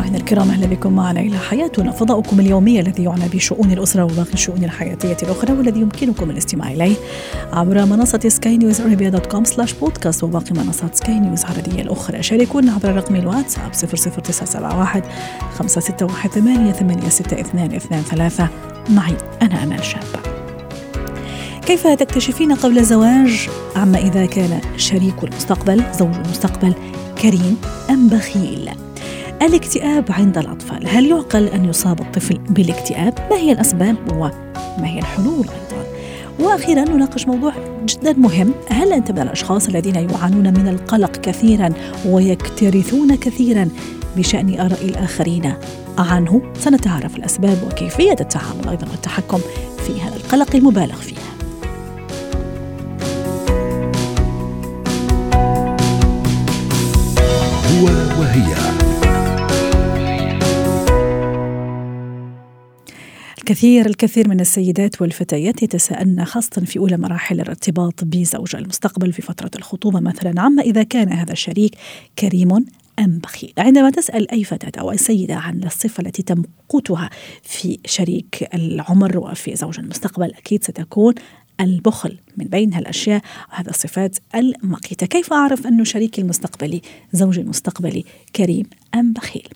الكرام أهلا بكم معنا إلى حياتنا فضاؤكم اليومي الذي يعنى بشؤون الأسرة وباقي الشؤون الحياتية الأخرى والذي يمكنكم الاستماع إليه عبر منصة سكاي نيوز ارابيا dot com slash podcast وباقي منصات سكاي نيوز العربية الأخرى. شاركونا عبر رقم الواتساب 00971 561 862 معي أنا أمال شابه كيف تكتشفين قبل الزواج؟ عما إذا كان شريك المستقبل زوج المستقبل كريم أم بخيل؟ الاكتئاب عند الأطفال. هل يعقل أن يصاب الطفل بالاكتئاب؟ ما هي الأسباب؟ وما هي الحلول أيضا؟ وأخيرا نناقش موضوع جدا مهم. هل أنت من الأشخاص الذين يعانون من القلق كثيرا ويكترثون كثيرا بشأن آراء الآخرين؟ عنه سنتعرف الأسباب وكيفية التعامل أيضا والتحكم في هذا القلق المبالغ فيه. هو وهي. الكثير الكثير من السيدات والفتيات يتساءلن خاصة في أولى مراحل الارتباط بزوج المستقبل في فترة الخطوبة مثلا. عما إذا كان هذا الشريك كريم أم بخيل؟ عندما تسأل أي فتاة أو أي سيدة عن الصفة التي تمقتها في شريك العمر وفي زوج المستقبل أكيد ستكون البخل من بين هالأشياء وهذا الصفات المقيتة. كيف أعرف أن شريكي المستقبلي زوجي المستقبلي كريم أم بخيل.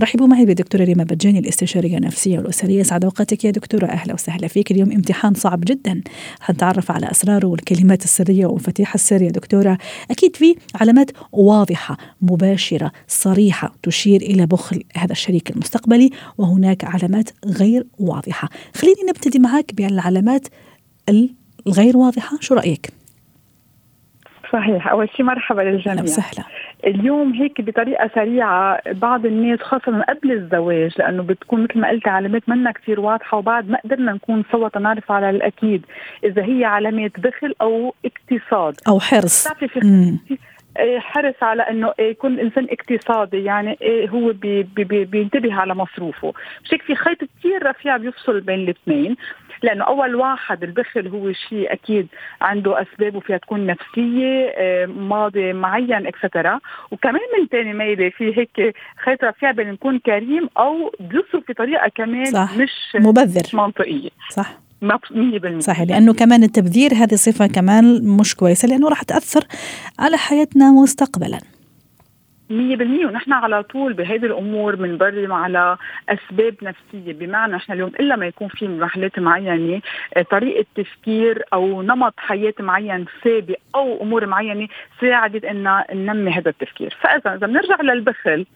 رحبوا معي بالدكتورة ريما بجاني الاستشارية النفسية والأسرية. سعد أوقاتك يا دكتورة. أهلا وسهلا فيك. اليوم امتحان صعب جدا. حنتعرف على أسراره والكلمات السرية ومفاتيح السر يا دكتورة أكيد في علامات واضحة مباشرة صريحة تشير إلى بخل هذا الشريك المستقبلي وهناك علامات غير واضحة. خليني نبتدي معك بالعلامات الغير واضحة. شو رأيك؟ صحيح. أول شيء مرحبا للجميع. وسهلا. اليوم هيك بطريقة سريعة بعض الناس خاصة قبل الزواج لأنه بتكون مثل ما قلت علامات منا كثير واضحة وبعد ما قدرنا نكون سوا تنعرف على الأكيد إذا هي علامات بخل أو اقتصاد. أو حرص. إيه، حرص على إنه يكون الإنسان اقتصادي يعني إيه، هو بي بي بينتبه على مصروفه. مش في خيط كثير رفيع بيفصل بين الاثنين. لأنه أول واحد البخل هو شيء أكيد عنده اسبابه فيها تكون نفسية إيه، ماضي معين اكسترا وكمان من ثاني ميلة في هيك خيط رفيع بين نكون كريم أو بيصرف بطريقة كمان صح. مش مبذر. منطقية. صح. 100% صحيح لأنه كمان التبذير هذه صفه كمان مش كويسة لأنه راح تأثر على حياتنا مستقبلا. 100% ونحن على طول بهيدي الأمور بنبرم على أسباب نفسية. بمعنى نحن اليوم إلا ما يكون في محلات معينة آه، طريقة تفكير أو نمط حياة معين سابق أو أمور معينة ساعدت إن ننمي هذا التفكير. فإذا إذا بنرجع للبخل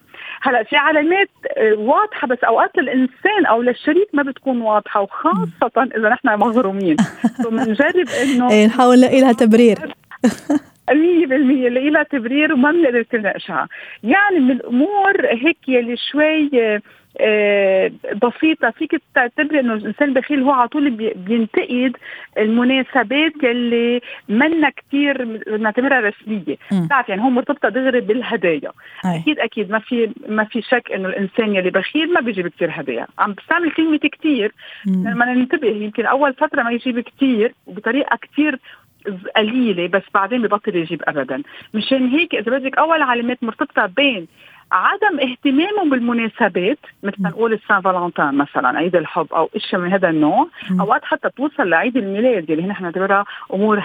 هلأ في علامات آه، واضحة بس أوقات للإنسان أو للشريك ما بتكون واضحة وخاصة إذا نحن مغرومين. بنجرب إنه إيه، نحاول نلاقي لها تبرير. 100% اللي لها تبرير وما بنقدر نناقشها يعني من الأمور هيك يلي شوي آه، بسيطة. فيك تعتبري إنه الإنسان البخيل هو على طول بينتقد المناسبات يلي منا كثير نعتبرها رسمية. بتعرف يعني هو مرتبطة دغري بالهدايا. أي. أكيد أكيد ما في ما في شك إنه الإنسان يلي بخيل ما بيجيب كثير هدايا. عم بستعمل كلمة كثير لما ننتبه يمكن أول فترة ما يجيب كثير وبطريقة كثير قليلة بس بعدين ببطل يجيب ابدا. مشان هيك إذا بدك أول علامات مرتبطة بين عدم اهتمامهم بالمناسبات مثل نقول ال Saint Valentin مثلا عيد الحب أو شيء من هذا النوع أوقات حتى توصل لعيد الميلاد اللي نحن نعتبرها أمور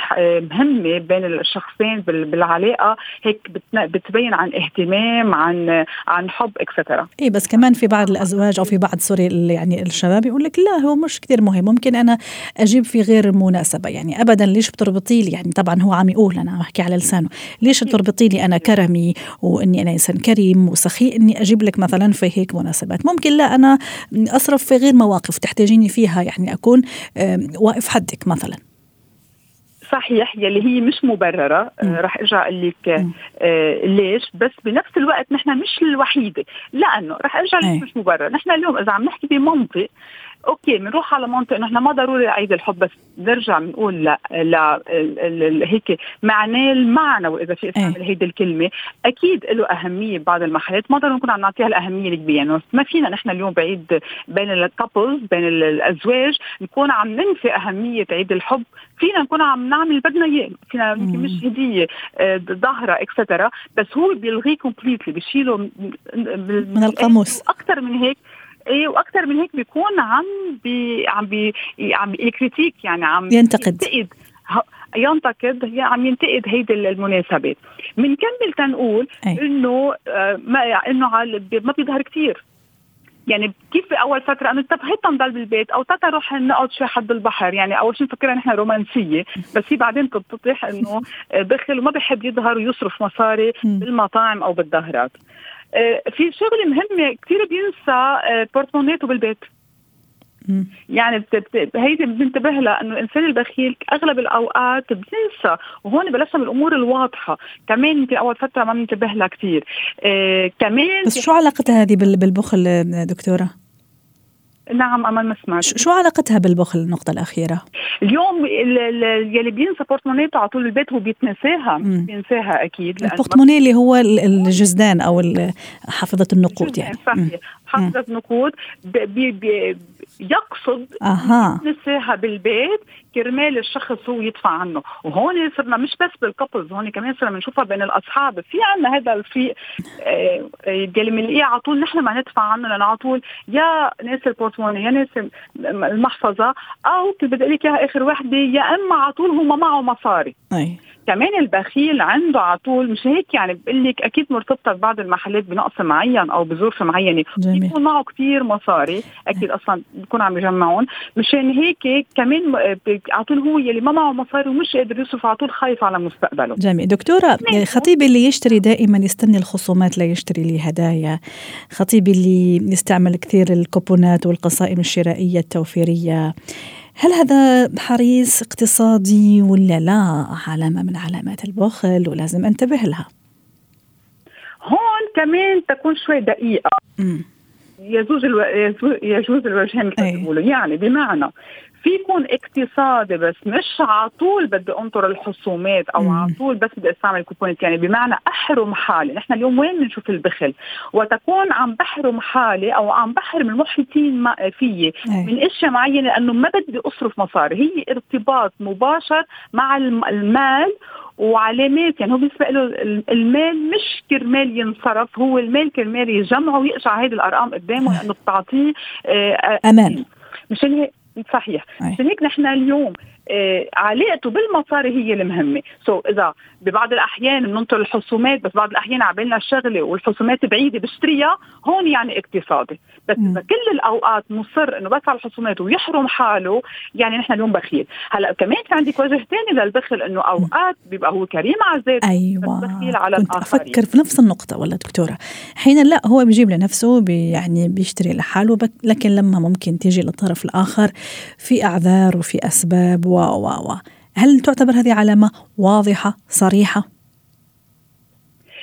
مهمة بين الشخصين بالعلاقة هيك بتبين عن اهتمام عن عن حب et cetera اي بس كمان في بعض الأزواج أو في بعض sorry يعني الشباب يقول لك لا هو مش كثير مهم ممكن أنا أجيب في غير مناسبة. يعني ابدا ليش بتربطي لي؟ يعني طبعا هو عم يقول أنا بحكي على لسانه ليش بتربطي لي أنا كرمي وإني أنا إنسان كريم وسخي إني أجيب لك مثلا في هيك مناسبات. ممكن لا أنا أصرف في غير مواقف تحتاجيني فيها يعني أكون واقف حدك مثلا. صحيح يلي هي مش مبررة. آه رح أرجع أقول لك آه ليش. بس بنفس الوقت نحن مش الوحيدة. لأنه رح أرجع لك مش مبرر نحن اليوم إذا عم نحكي بمنطق okay بنروح على منطقة. انه إحنا ما ضروري عيد الحب بس نرجع بنقول لا لا هيك معناه المعنوي اذا في استعمل إيه. هيدي الكلمة أكيد له أهمية ببعض المحلات. ما ضروري نكون عم نعطيها الأهمية الكبيرة. يعني ما فينا نحن اليوم بعيد بين ال couples بين الأزواج نكون عم ننفي أهمية عيد الحب. فينا نكون عم نعمل بدنا إياه. فينا مش هدية آه، ظاهرة et cetera بس هو بيلغيه completely بيشيله من القاموس. أكثر من هيك. إيه وأكثر من هيك بيكون عم بي عم بي عم ي critique يعني عم ينتقد. ينتقد. ينتقد هي عم ينتقد هيدي المناسبات. بنكمل تنقول إنه آه ما إنه ما بيظهر كثير يعني كيف بأول فترة انه طب هيك نضل بالبيت؟ أو تتا نروح نقعد شوي حد البحر؟ يعني أول شيء نفكرها نحن رومانسية. بس هي بعدين بتتضح إنه بخل وما بحب يظهر ويصرف مصاري بالمطاعم أو بالظهرات آه، في شغله مهمه كثير بينسى آه، بورتمونيته بالبيت. يعني هيدي بننتبه لها إنه الإنسان البخيل أغلب الأوقات بينسى وهون بلشنا بالأمور الواضحة. كمان يمكن أول فترة ما بننتبه لها كثير آه كمان بس شو علاقتها هذه بالبخل دكتورة؟ نعم ما سمعت. شو علاقتها بالبخل النقطة الأخيرة؟ اليوم يلي بينسى بورتمونيته على طول البيت هو بيتنساها بينساها أكيد البورتمونيه اللي هو الجزدان أو حافظة النقود يعني. صحيح. حافظه نقود بي بي يقصد أها. ينساها بالبيت كرمال الشخص هو يدفع عنه. وهون صرنا مش بس بال couples هون كمان صرنا بنشوفها بين الأصحاب. في عندنا هذا الفريق آه يلي بنلاقيه على طول نحن ما ندفع عنه لأنه على طول يا ناسي ال porte-monnaie يا ناسي المحفظة أو بدي أقول لك إياها آخر وحده يا إما على طول هو ما معه مصاري. أي. كمان البخيل عنده على طول مش هيك يعني بقول لك أكيد مرتبطة ببعض المحلات بنقص معين أو بظروف معينة. يكون معه كثير مصاري أكيد أصلا بيكون عم يجمعون. مشان هيك كمان على طول هو يلي ما معه مصاري ومش قادر يصرف على طول خايف على مستقبله. جميل. دكتورة خطيبي اللي يشتري دائما يستني الخصومات ليشتري لي هدايا. خطيبي اللي يستعمل كثير الكوبونات والقصائم الشرائية التوفيرية. هل هذا حريص اقتصادي ولا لا؟ علامة من علامات البخل ولازم أنتبه لها. هون كمان تكون شوي دقيقة. م. يجوز ألو... يجوز الوجهين مثل بيقولوا. يعني بمعنى في يكون اقتصادي بس مش على طول بدي انطر الحسومات أو على طول بس بدي استعمل كوبونات يعني بمعنى أحرم حالي. نحن اليوم وين بنشوف البخل؟ وتكون عم بحرم حالي أو عم بحرم المحيطين فيي من إشياء معينة لأنه ما بدي أصرف مصاري. هي ارتباط مباشر مع المال وعلامات يعني هو بالنسبة له المال مش كرمال ينصرف هو المال كرمال يجمعه ويقشع هذه الأرقام قدامه لأنه بتعطيه آه، أمان. مشان هيك صحيح. هيك نحن اليوم علاقته بالمصاري هي المهمة. سو so, إذا ببعض الأحيان بننطر الحسومات بس بعض الأحيان عبالنا الشغله والحسومات بعيدة بشتريها هون يعني اقتصادي. بس إذا كل الأوقات مصر إنه بس على الحسومات ويحرم حاله يعني نحن اليوم بخيل هلأ كمان في عندك وجه ثاني للبخل إنه أوقات بيبقى هو كريم على ذاته أيوه. بخيل على كنت الآخرين. أفكر في نفس النقطة ولا دكتورة. حين لا هو بيجيب لنفسه بي يعني بيشتري لحاله لكن لما ممكن تيجي للطرف الآخر في أعذار وفي أسباب و و هل تعتبر هذه علامة واضحة صريحة؟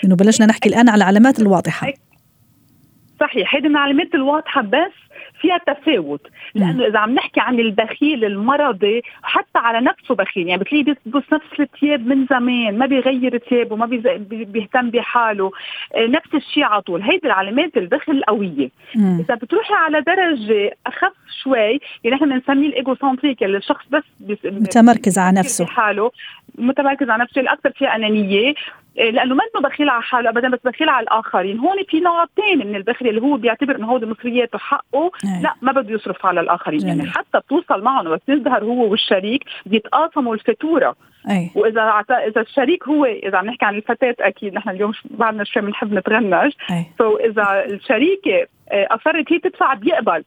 إنه بلشنا نحكي الآن على العلامات الواضحة. صحيح. هذه من العلامات الواضحة بس فيها تفاوت. لأنه إذا عم نحكي عن البخيل المرضي حتى على نفسه بخيل. يعني بتلاقيه بيلبس نفس الثياب من زمان ما بيغير ثيابه ما بيهتم بحاله. آه، نفس الشيء على طول. هيدي العلامات البخل القويه. إذا بتروحي على درجة أخف شوي يعني نحن بنسميه ال egocentric اللي الشخص بس متمركز على نفسه. حاله متمركز على نفسه. الأكثر فيها أنانية. لأنه منه بخيل على حاله ابدا بس بخيل على الآخرين. هون في نوع ثاني من البخل اللي هو بيعتبر إنه هو مصرياته حقه. أيه. لا ما بده يصرف على الآخرين. يعني حتى بتوصل معهم بس يظهر هو والشريك بيتقاسموا الفاتوره أي. وإذا إذا الشريك هو إذا عم نحكي عن الفتاة أكيد نحن اليوم بعدنا شوي بنحب نتغنج. سو so إذا الشريكة أصرت هي تدفع بيقبل.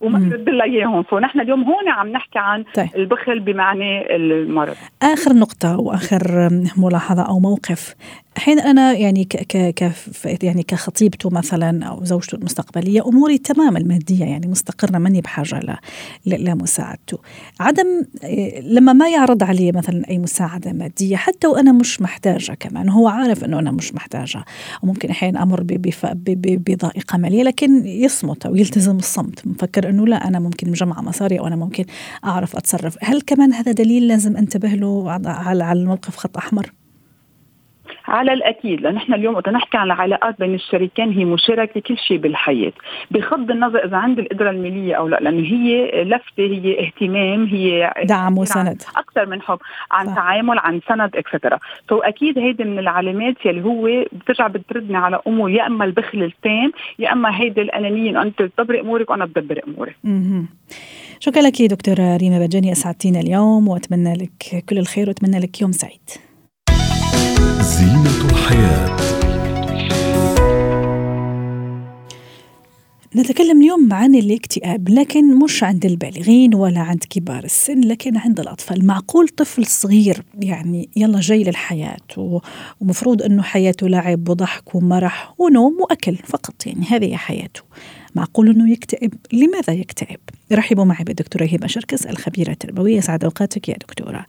وما يرد لها إياهم. فنحن اليوم هون عم نحكي عن طيب. البخل بمعنى المرض. آخر نقطة وآخر ملاحظة أو موقف. أحيانا أنا يعني ك ك يعني كخطيبته مثلا أو زوجته المستقبلية أموري تمام الماديه يعني مستقرة ماني بحاجة لمساعدته. عدم لما ما يعرض علي مثلا أي مساعدة مادية حتى وأنا مش محتاجة كمان هو عارف إنه أنا مش محتاجة. وممكن أحيانا أمر بضائقة مالية لكن يصمت أو يلتزم الصمت. مفكر أنه لا أنا ممكن مجمعه مصاري أو أنا ممكن أعرف أتصرف. هل كمان هذا دليل لازم أنتبه له على الموقف خط أحمر؟ على الأكيد لأن إحنا اليوم وقت نحكي عن العلاقات بين الشريكين هي مشاركة كل شيء بالحياة. بغض النظر إذا عند القدرة المالية أو لا لأنه هي لفتة هي اهتمام هي دعم وسند. أكثر من حب عن صح. تعامل عن سند et cetera so أكيد هيدي من العلامات يلي هو بترجع بتردني على أمور يا إما البخل التام يا إما هيدي الأنانية إنه أنت تدبري أمورك وأنا بدبر اموري شكرا لك دكتورة ريما بجاني أسعدتينا اليوم وأتمنى لك كل الخير وأتمنى لك يوم سعيد. زينة الحياة. نتكلم اليوم عن الاكتئاب لكن مش عند البالغين ولا عند كبار السن لكن عند الأطفال. معقول طفل صغير يعني يلا جاي للحياة ومفروض أنه حياته لعب وضحك ومرح ونوم وأكل فقط يعني هذه حياته. معقول أنه يكتئب؟ لماذا يكتئب؟ رحبوا معي بالدكتورة هبة شركس الخبيرة التربوية. سعد أوقاتك يا دكتورة.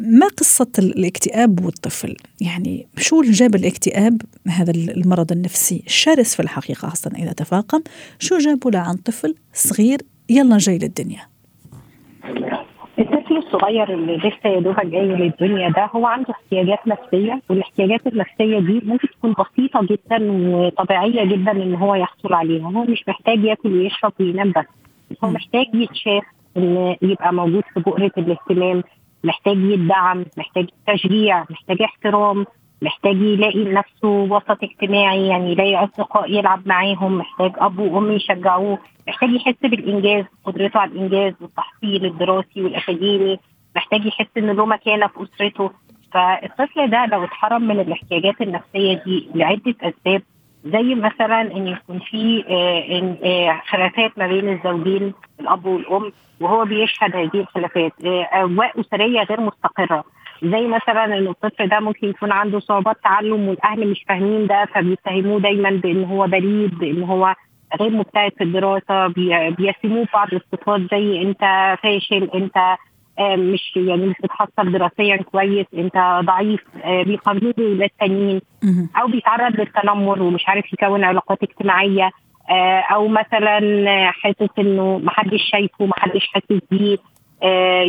ما قصة الاكتئاب والطفل؟ يعني شو جاب الاكتئاب؟ هذا المرض النفسي الشرس في الحقيقة خاصة إذا تفاقم. شو جابه لعن طفل صغير؟ يلا جاي للدنيا. الطفل الصغير اللي لسه يا دوبك جاي للدنيا ده هو عنده احتياجات نفسية والاحتياجات النفسية دي ممكن تكون بسيطة جدا وطبيعية جدا إن هو يحصل عليها. هو مش محتاج ياكل ويشرب وينام بس. هو محتاج يتشاف إن يبقى موجود في بؤرة الاهتمام محتاج يدعم محتاج تشجيع محتاج احترام. محتاج يلاقي لنفسه وسط اجتماعي يعني يلاقي أصدقاء يلعب معاهم محتاج اب وام يشجعوه محتاج يحس بالإنجاز قدرته على الإنجاز والتحصيل الدراسي والأكاديمي محتاج يحس إن له مكانة في أسرته. فالطفل ده لو اتحرم من الاحتياجات النفسية دي لعدة أسباب زي مثلا إن يكون في آه، آه، خلافات ما بين الزوجين الأب والأم وهو بيشهد هذه الخلافات آه، أجواء أسرية غير مستقرة. زي مثلا ان الطفل ده ممكن يكون عنده صعوبات تعلم والأهل مش فاهمين ده فبيتهموه دايما بإن هو بليد بإن هو غير مجتهد في الدراسة بيسموه بعض الصفات زي أنت فاشل أنت آه، مش يعني مش بتحصل دراسيا كويس أنت ضعيف آه، بيقارنوه بولاد تانيين. أو بيتعرض للتنمر ومش عارف يكون علاقات اجتماعية آه، أو مثلا حاسس إنه محدش شايفه محدش حاسس بيه.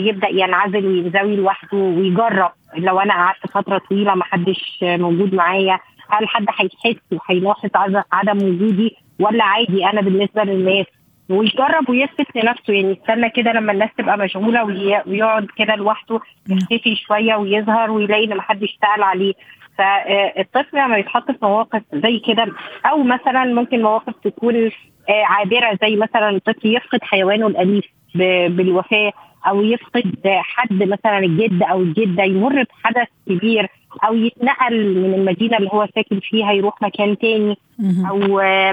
يبدأ ينعزل وينزوي لوحده ويجرب. لو أنا قعدت فترة طويلة محدش موجود معايا هل حد هيحس وهيلاحظ عدم وجودي؟ ولا عادي أنا بالنسبة للناس؟ ويجرب ويثبت لنفسه يعني يستنى كده لما الناس تبقى مشغولة ويقعد كده لوحده يختفي شوية ويظهر ويلاقي إن محدش سأل عليه. فالطفل لما يتحط في مواقف زي كده أو مثلا ممكن مواقف تكون آه، عابرة زي مثلا الطفل يفقد حيوانه الأليف بالوفاة أو يفقد حد مثلا الجد أو الجدة يمر بحدث كبير أو يتنقل من المدينة اللي هو ساكن فيها يروح مكان تاني أو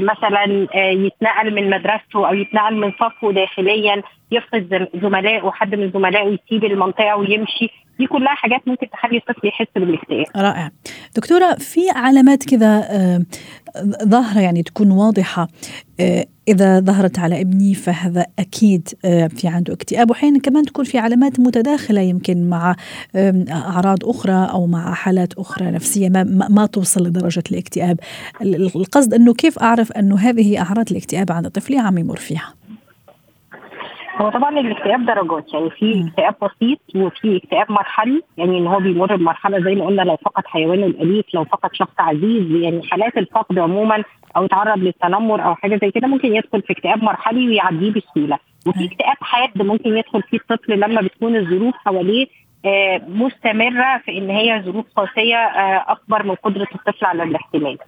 مثلا آه، يتنقل من مدرسته أو يتنقل من صفه داخليا يفقد زملائه حد من زملائه يسيب المنطقة ويمشي. دي كلها حاجات ممكن تخلي الطفل يحس بالاكتئاب. رائع. دكتورة في علامات كذا آه، ظاهرة يعني تكون واضحة آه، إذا ظهرت على ابني فهذا أكيد آه، في عنده اكتئاب. واحيانا كمان تكون في علامات متداخلة يمكن مع أعراض أخرى أو مع حالات أخرى نفسية ما, ما توصل لدرجة الاكتئاب. القصد أنه كيف أعرف أنه هذه أعراض الاكتئاب عند طفلي عم يمر فيها؟ هو طبعا الاكتئاب درجات يعني في اكتئاب بسيط وفي اكتئاب مرحلي يعني إن هو بيمر بمرحلة زي ما قلنا لو فقد حيوانه الأليف لو فقد شخص عزيز يعني حالات الفقد عموما أو تعرض للتنمر أو حاجة زي كده ممكن يدخل في اكتئاب مرحلي ويعديه بسهولة. وفي اكتئاب حاد ممكن يدخل فيه الطفل لما بتكون الظروف حواليه آه، مستمرة في إن هي ظروف قاسية آه، أكبر من قدرة الطفل على الاحتمال.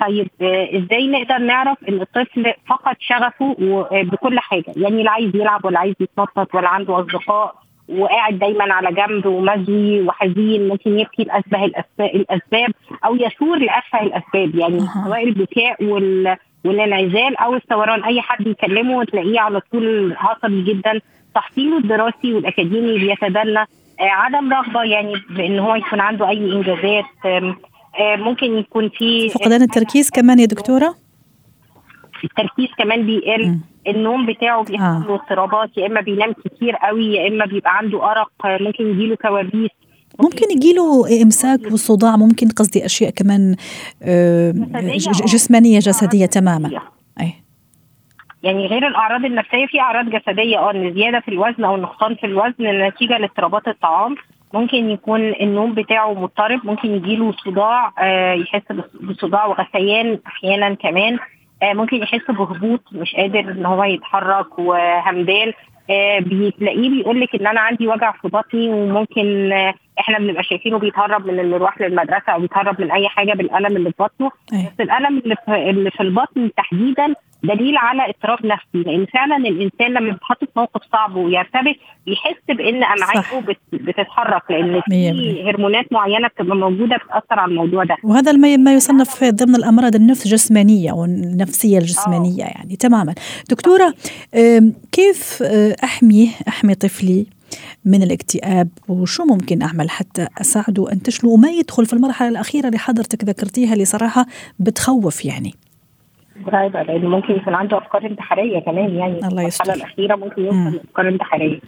طيب آه، إزاي نقدر نعرف إن الطفل فقد شغفه بكل حاجة؟ يعني لا عايز يلعب ولا عايز يتنطط ولا عنده أصدقاء وقاعد دايما على جنب ومزوي وحزين ممكن يبكي لاشبه الأسباب أو يثور لاشبه الأسباب يعني سواء البكاء وال والانعزال أو الثوران أي حد يكلمه تلاقيه على طول عصبي جدا. تحصيله الدراسي والأكاديمي بيتدلى آه، عدم رغبة يعني بإن هو يكون عنده أي إنجازات ممكن يكون في فقدان التركيز كمان يا دكتورة؟ التركيز كمان بيقل. النوم بتاعه بيحصل آه. له اضطرابات يا إما بينام كتير قوي يا إما بيبقى عنده أرق آه، ممكن يجيله كوابيس. ممكن يجيله إمساك وصداع ممكن قصدي أشياء كمان آه، جسمانية جسدية تماما. أي. يعني غير الأعراض النفسية في أعراض جسدية آه زيادة في الوزن أو نقصان في الوزن نتيجة لاضطرابات الطعام. ممكن يكون النوم بتاعه مضطرب ممكن يجيله صداع آه، يحس بص- بصداع وغثيان أحيانا كمان آه، ممكن يحس بهبوط مش قادر إن هو يتحرك وهمدان آه، بتلاقيه بيقول لك إن أنا عندي وجع في بطني وممكن إحنا بنبقى شايفينه بيتهرب من المروح للمدرسة أو بيتهرب من أي حاجة بالالم اللي في بطنه أي. بس الالم اللي في, اللي في البطن تحديدا دليل على اضطراب نفسي لأن فعلا الإنسان لما بيتحط في موقف صعب ويرتبك بيحس بإن. امعائه بت- بتتحرك لأن في. هرمونات معينة بتبقى موجودة بتأثر على الموضوع ده وهذا ما يصنف ضمن الأمراض النفس جسمانية والنفسيه الجسمانية يعني تماما دكتورة كيف آه، احمي أحمي طفلي من الاكتئاب وشو ممكن أعمل حتى أساعده أن تشله وما يدخل في المرحلة الأخيرة اللي حضرتك ذكرتيها اللي صراحة بتخوف يعني برافو لأن ممكن يكون عنده أفكار انتحارية كمان يعني الله المرحلة يستر. الأخيرة ممكن يوصل. لأفكار انتحارية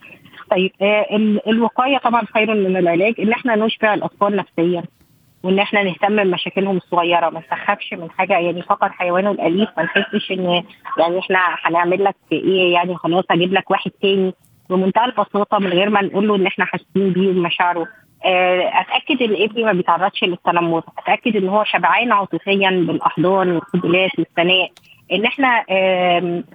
طيب آه ال- الوقاية طبعا خير من العلاج إن إحنا نشبع الأطفال نفسيا وإن إحنا نهتم بمشاكلهم الصغيرة ما نسخفش من حاجة يعني فقط حيوانه الأليف ما نحسش إن يعني إحنا هنعمل لك إيه يعني خلاص أجيب لك واحد تاني بمنتهى البساطة من غير ما نقول له إن إحنا حاسين بيه ومشاعره. آه، أتأكد إن ابني ما بيتعرضش للتنمر. أتأكد إن هو شبعان عاطفيا بالأحضان والقبلات والثناء. إن إحنا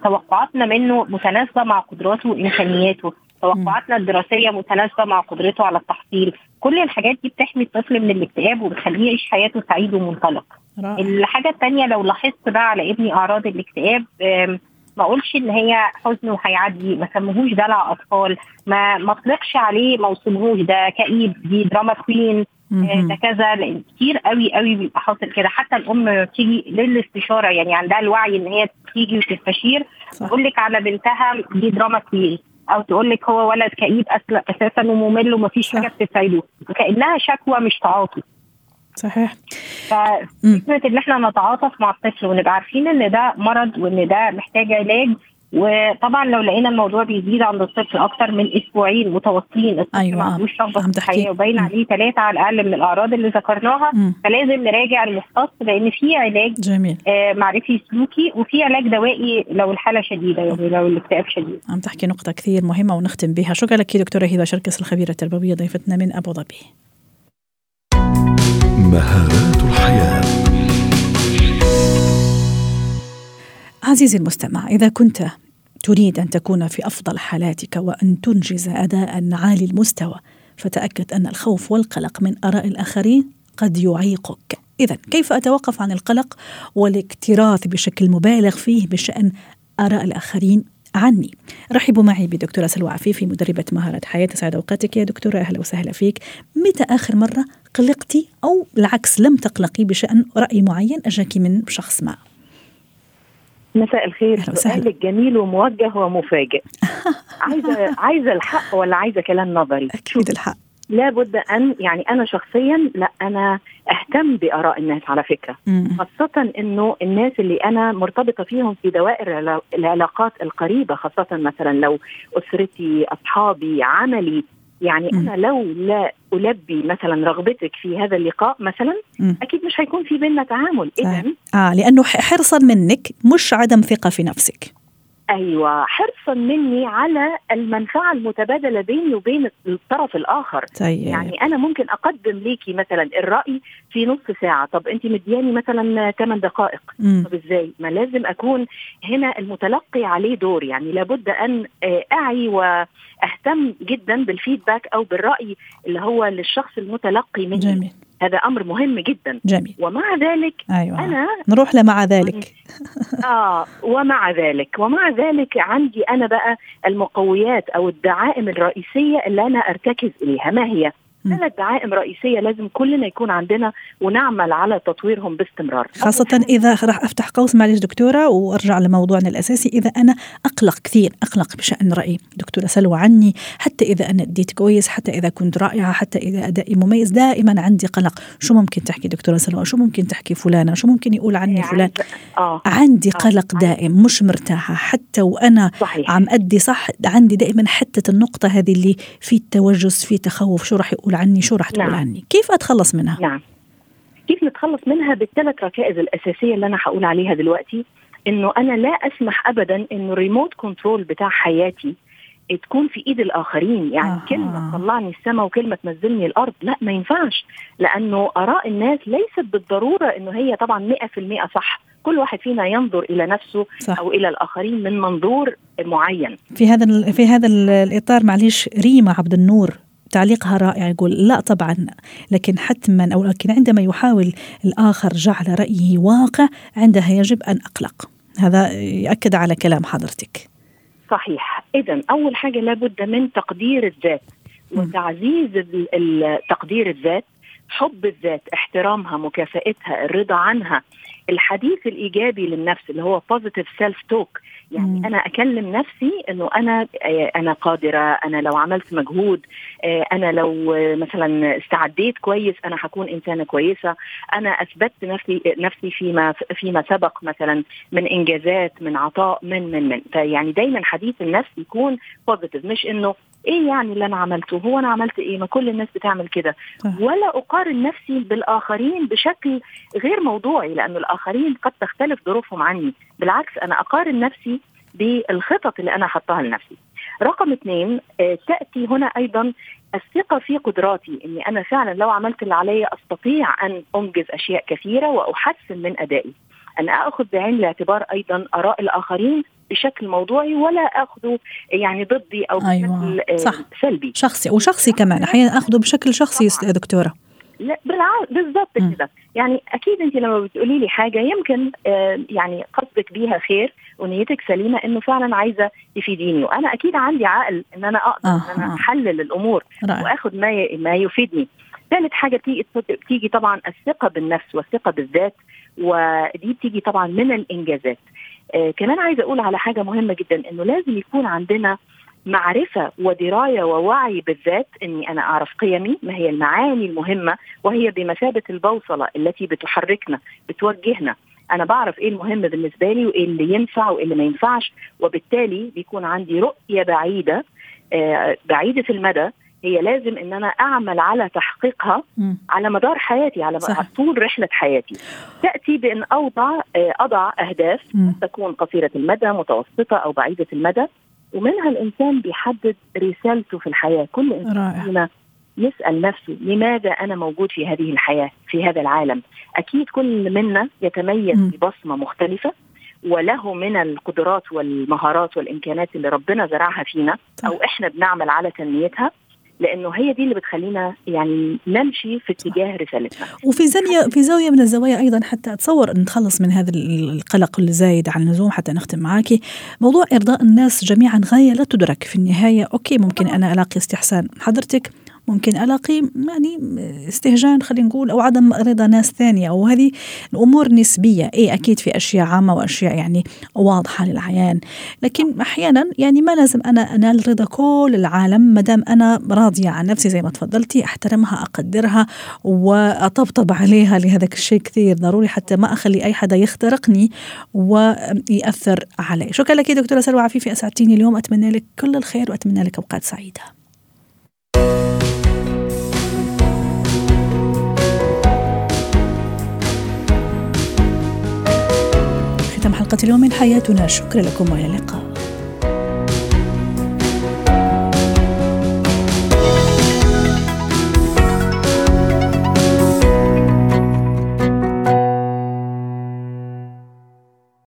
توقعاتنا منه متناسبة مع قدراته وامكانياته توقعاتنا الدراسية متناسبة مع قدرته على التحصيل. كل الحاجات دي بتحمي الطفل من الاكتئاب وبتخليه يعيش حياته سعيد ومنطلق. الحاجة الثانية لو لاحظت بقى على ابني أعراض الاكتئاب ما اقولش إن هي حزن وهيعدي ما سموهوش دلع اطفال ما ما اطلقش عليه ما وصلهوش ده كئيب دي دراما كوين آه، مهم. ده كذا لأن كتير قوي قوي بيبقى حاصل كده حتى الأم بتيجي للاستشارة يعني عندها الوعي إن هي تيجي وتستشير. تقول لك على بنتها دي drama queen أو تقول لك هو ولد كئيب أساسا وممل ومفيش. حاجة بتسعده وكأنها شكوى مش تعاطي صحيح. ففكره إن إحنا نتعاطف مع الطفل ونبقى عارفين إن ده مرض وإن ده محتاج علاج وطبعا لو لقينا الموضوع بيزيد عند الطفل أكتر من أسبوعين متواصلين الطفل أيوة، ما عندوش رغبة وباين. عليه ثلاثة على الأقل من الأعراض اللي ذكرناها مم. فلازم نراجع المختص لأن في علاج جميل. آه، معرفي سلوكي وفي علاج دوائي لو الحالة شديدة يعني لو الاكتئاب شديد. عم تحكي نقطة كثير مهمة ونختم بها. شكرا لك دكتورة هبة شركس الخبيرة التربوية ضيفتنا من أبو ظبي. مهارات الحياة. عزيزي المستمع إذا كنت تريد أن تكون في أفضل حالاتك وأن تنجز أداء عالي المستوى فتأكد أن الخوف والقلق من آراء الآخرين قد يعيقك. إذا كيف أتوقف عن القلق والاكتراث بشكل مبالغ فيه بشأن آراء الآخرين عني؟ رحبوا معي بدكتورة سلوى عفيفي مدربة مهارة حياة. سعد أوقاتك يا دكتورة. أهلا وسهلا فيك. متى آخر مرة قلقتي أو العكس لم تقلقي بشأن رأي معين؟ أجاك من شخص ما. مساء الخير. سؤالك جميل وموجه ومفاجئ. عايزه عايزة الحق ولا عايزة كلام نظري؟ أكيد الحق. لابد ان يعني أنا شخصيا لا أنا أهتم بآراء الناس على فكرة مم. خاصة إنه الناس اللي أنا مرتبطة فيهم في دوائر العلا- العلاقات القريبة خاصة مثلا لو أسرتي أصحابي عملي يعني. أنا لو لا ألبي مثلا رغبتك في هذا اللقاء مثلا. أكيد مش هيكون في بيننا تعامل. اذا آه لأنه ح- حرصا منك مش عدم ثقة في نفسك أيوه حرصا مني على المنفعة المتبادلة بيني وبين الطرف الآخر. طيب. يعني أنا ممكن أقدم ليكي مثلا الرأي في نص ساعة. طب أنت مدياني مثلا 8 دقائق. مم. طب إزاي؟ ما لازم أكون هنا المتلقي عليه دور. يعني لابد أن آه، أعي وأهتم جدا بالفيدباك أو بالرأي اللي هو للشخص المتلقي مني. جميل. هذا أمر مهم جدا. جميل. ومع ذلك أيوة. أنا نروح لمع ذلك. آه ومع ذلك ومع ذلك عندي أنا بقى المقويات أو الدعائم الرئيسية اللي أنا أرتكز إليها. ما هي؟ ثلاث دعائم رئيسية لازم كلنا يكون عندنا ونعمل على تطويرهم باستمرار. خاصة إذا راح أفتح قوس معلش دكتورة وأرجع لموضوعنا الأساسي. إذا أنا أقلق كثير أقلق بشأن رأيي. دكتورة سلوى عني حتى إذا أنا أديت كويس حتى إذا كنت رائعة حتى إذا أدائي مميز دائما عندي قلق. شو ممكن تحكي دكتورة سلوى؟ شو ممكن تحكي فلانة؟ شو ممكن يقول عني يعني فلان؟ آه. عندي قلق آه. دائم مش مرتاحة. حتى وأنا صحيح. عم أدي صح عندي دائما حتة النقطة هذه اللي في التوجس في تخوف. شو راح يقول؟ عني شو راح تقول نعم. عني؟ كيف أتخلص منها؟ نعم. كيف نتخلص منها؟ بالثلاث ركائز الأساسية اللي أنا هقول عليها دلوقتي إنه أنا لا أسمح ابدا إنه ال remote control بتاع حياتي تكون في إيد الآخرين. يعني آه. كلمة تطلعني السماء وكلمة تنزلني الأرض لا ما ينفعش. لأنه آراء الناس ليست بالضرورة إنه هي طبعا 100% صح. كل واحد فينا ينظر إلى نفسه صح. أو إلى الآخرين من منظور معين. في هذا في هذا الإطار معليش ريما عبد النور تعليقها رائع يقول لا طبعا لكن حتما أو لكن عندما يحاول الآخر جعل رأيه واقع عندها يجب أن أقلق. هذا ياكد على كلام حضرتك. صحيح. اذا أول حاجة لابد من تقدير الذات وتعزيز تقدير الذات حب الذات احترامها مكافأتها الرضا عنها. الحديث الإيجابي للنفس اللي هو positive self talk يعني مم. أنا أكلم نفسي إنه أنا آه، أنا قادرة أنا لو عملت مجهود آه، أنا لو مثلا استعديت كويس أنا هكون إنسانة كويسة أنا أثبتت نفسي نفسي فيما فيما سبق مثلا من إنجازات من عطاء من من من فيعني دايما حديث النفس يكون positive مش إنه إيه يعني اللي أنا عملته؟ هو أنا عملت إيه؟ ما كل الناس بتعمل كده. ولا أقارن نفسي بالآخرين بشكل غير موضوعي لأنه الآخرين قد تختلف ظروفهم عني. بالعكس أنا أقارن نفسي بالخطط اللي أنا حطها لنفسي. رقم اثنين آه، تأتي هنا أيضا الثقة في قدراتي إني أنا فعلا لو عملت اللي علي أستطيع أن أنجز أشياء كثيرة وأحسن من أدائي. أن آخذ بعين الاعتبار أيضا آراء الآخرين بشكل موضوعي ولا اخذه يعني ضدي أو أيوة. بشكل آه، صح. سلبي. شخصي وشخصي كمان. أحيانا أخذه بشكل شخصي دكتورة. لا بالضبط كده. يعني أكيد أنت لما بتقولي لي حاجة يمكن آه يعني قصدك بيها خير ونيتك سليمة إنه فعلا عايزة تفيديني. وأنا أكيد عندي عقل إن أنا أقدر آه إن أنا أحلل الأمور رأي. واخد ما ما يفيدني. ثالث حاجة بتيجي بتيجي طبعا الثقة بالنفس والثقة بالذات ودي بتيجي طبعا من الإنجازات. آه كمان عايزة أقول على حاجة مهمة جدا إنه لازم يكون عندنا معرفة ودراية ووعي بالذات أني أنا أعرف قيمي ما هي المعاني المهمة وهي بمثابة البوصلة التي بتحركنا بتوجهنا. أنا بعرف إيه المهم بالنسبة لي وإيه اللي ينفع وإيه اللي ما ينفعش وبالتالي بيكون عندي رؤية بعيدة آه بعيدة المدى هي لازم إن أنا أعمل على تحقيقها م. على مدار حياتي على صح. طول رحلة حياتي. تأتي بأن أوضع آه، أضع أهداف م. تكون قصيرة المدى متوسطة أو بعيدة المدى ومنها الإنسان بيحدد رسالته في الحياة. كل إنسان فينا يسأل نفسه لماذا أنا موجود في هذه الحياة في هذا العالم؟ أكيد كل منا يتميز ببصمة مختلفة وله من القدرات والمهارات والإمكانات اللي ربنا زرعها فينا أو إحنا بنعمل على تنميتها. لأنه هي دي اللي بتخلينا يعني نمشي في اتجاه رسالتنا. وفي زاويه في زاوية من الزوايا أيضا حتى أتصور إن نتخلص من هذا القلق الزايد عن اللزوم حتى نختم معك موضوع إرضاء الناس جميعا غاية لا تدرك في النهاية. أوكي ممكن أنا ألاقي استحسان حضرتك. ممكن ألاقي يعني استهجان خلينا نقول أو عدم رضا ناس ثانية. أو هذه الأمور نسبية. إيه أكيد في أشياء عامة وأشياء يعني واضحة للعيان. لكن أحيانا يعني ما لازم أنا أنال رضا كل العالم ما دام أنا راضية عن نفسي زي ما تفضلتي أحترمها أقدرها وأطبطب عليها لهذاك الشيء كثير ضروري حتى ما أخلي أي حدا يخترقني ويأثر علي. شكرا لك دكتورة سلوى عفيفي أسعدتيني اليوم. أتمنى لك كل الخير وأتمنى لك أوقات سعيدة. حلقة اليوم من حياتنا. شكرا لكم وإلى اللقاء.